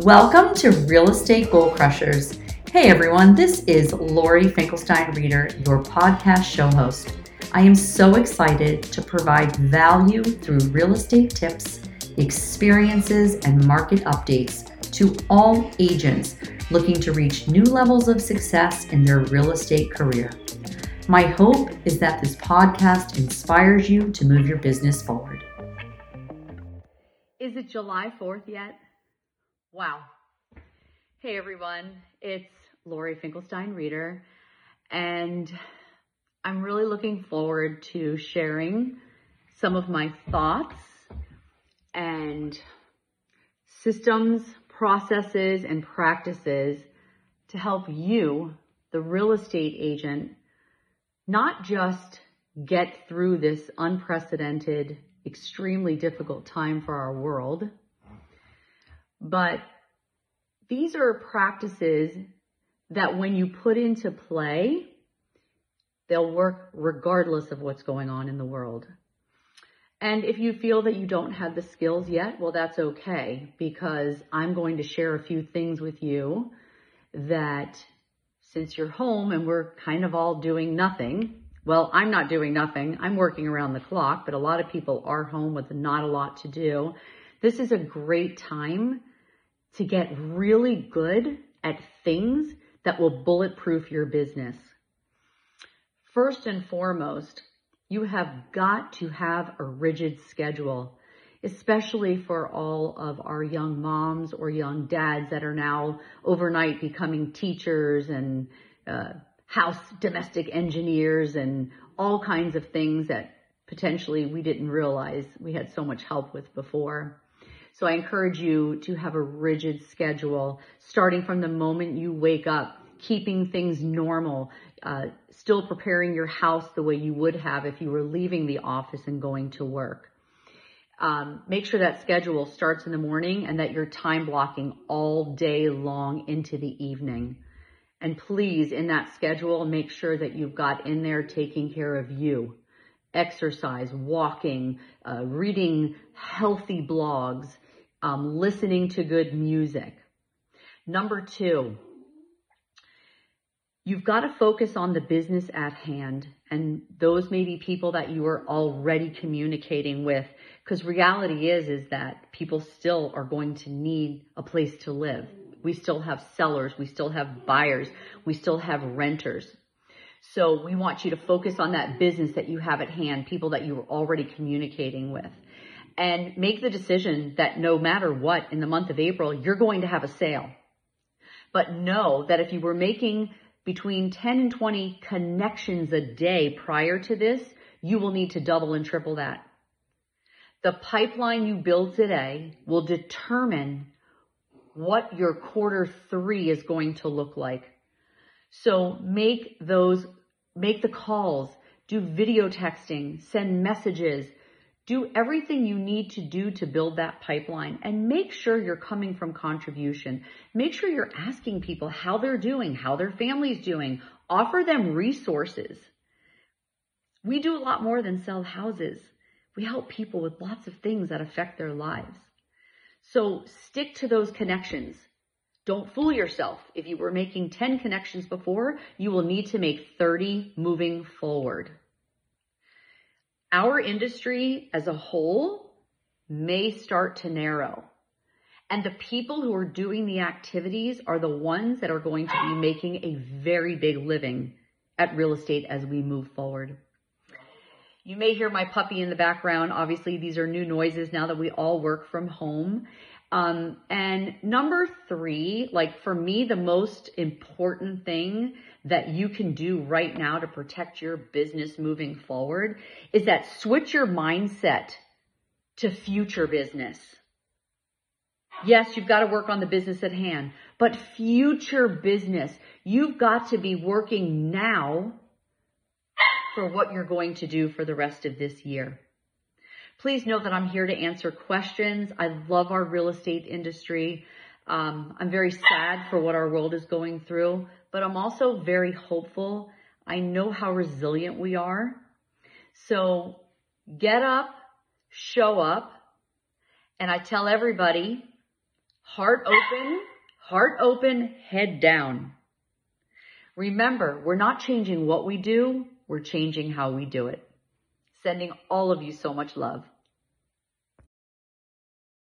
Welcome to Real Estate Goal Crushers. Hey everyone, this is Lori Finkelstein Reader, your podcast show host. I am so excited to provide value through real estate tips, experiences, and market updates to all agents looking to reach new levels of success in their real estate career. My hope is that this podcast inspires you to move your business forward. Is it July 4th yet? Wow. Hey everyone, it's Lori Finkelstein Reader, and I'm really looking forward to sharing some of my thoughts and systems, processes, and practices to help you, the real estate agent, not just get through this unprecedented, extremely difficult time for our world but these are practices that when you put into play, they'll work regardless of what's going on in the world. And if you feel that you don't have the skills yet, well, that's okay because I'm going to share a few things with you that since you're home and we're kind of all doing nothing, well, I'm not doing nothing. I'm working around the clock, but a lot of people are home with not a lot to do. This is a great time to get really good at things that will bulletproof your business. First and foremost, you have got to have a rigid schedule, especially for all of our young moms or young dads that are now overnight becoming teachers and uh, house domestic engineers and all kinds of things that potentially we didn't realize we had so much help with before. So I encourage you to have a rigid schedule starting from the moment you wake up, keeping things normal, uh, still preparing your house the way you would have if you were leaving the office and going to work. Um, make sure that schedule starts in the morning and that you're time blocking all day long into the evening. And please, in that schedule, make sure that you've got in there taking care of you. Exercise, walking, uh, reading healthy blogs, um, listening to good music. Number two, you've got to focus on the business at hand. And those may be people that you are already communicating with. Because reality is, is that people still are going to need a place to live. We still have sellers. We still have buyers. We still have renters. So we want you to focus on that business that you have at hand, people that you are already communicating with and make the decision that no matter what in the month of April, you're going to have a sale. But know that if you were making between 10 and 20 connections a day prior to this, you will need to double and triple that. The pipeline you build today will determine what your quarter three is going to look like. So make those, make the calls, do video texting, send messages, do everything you need to do to build that pipeline and make sure you're coming from contribution. Make sure you're asking people how they're doing, how their family's doing. Offer them resources. We do a lot more than sell houses. We help people with lots of things that affect their lives. So stick to those connections. Don't fool yourself. If you were making 10 connections before, you will need to make 30 moving forward our industry as a whole may start to narrow. And the people who are doing the activities are the ones that are going to be making a very big living at real estate as we move forward. You may hear my puppy in the background. Obviously, these are new noises now that we all work from home. Um, and number three, like for me, the most important thing that you can do right now to protect your business moving forward is that switch your mindset to future business. Yes, you've got to work on the business at hand, but future business, you've got to be working now for what you're going to do for the rest of this year. Please know that I'm here to answer questions. I love our real estate industry. Um, I'm very sad for what our world is going through, but I'm also very hopeful. I know how resilient we are. So get up, show up, and I tell everybody, Heart open, heart open, head down. Remember, we're not changing what we do, we're changing how we do it. Sending all of you so much love.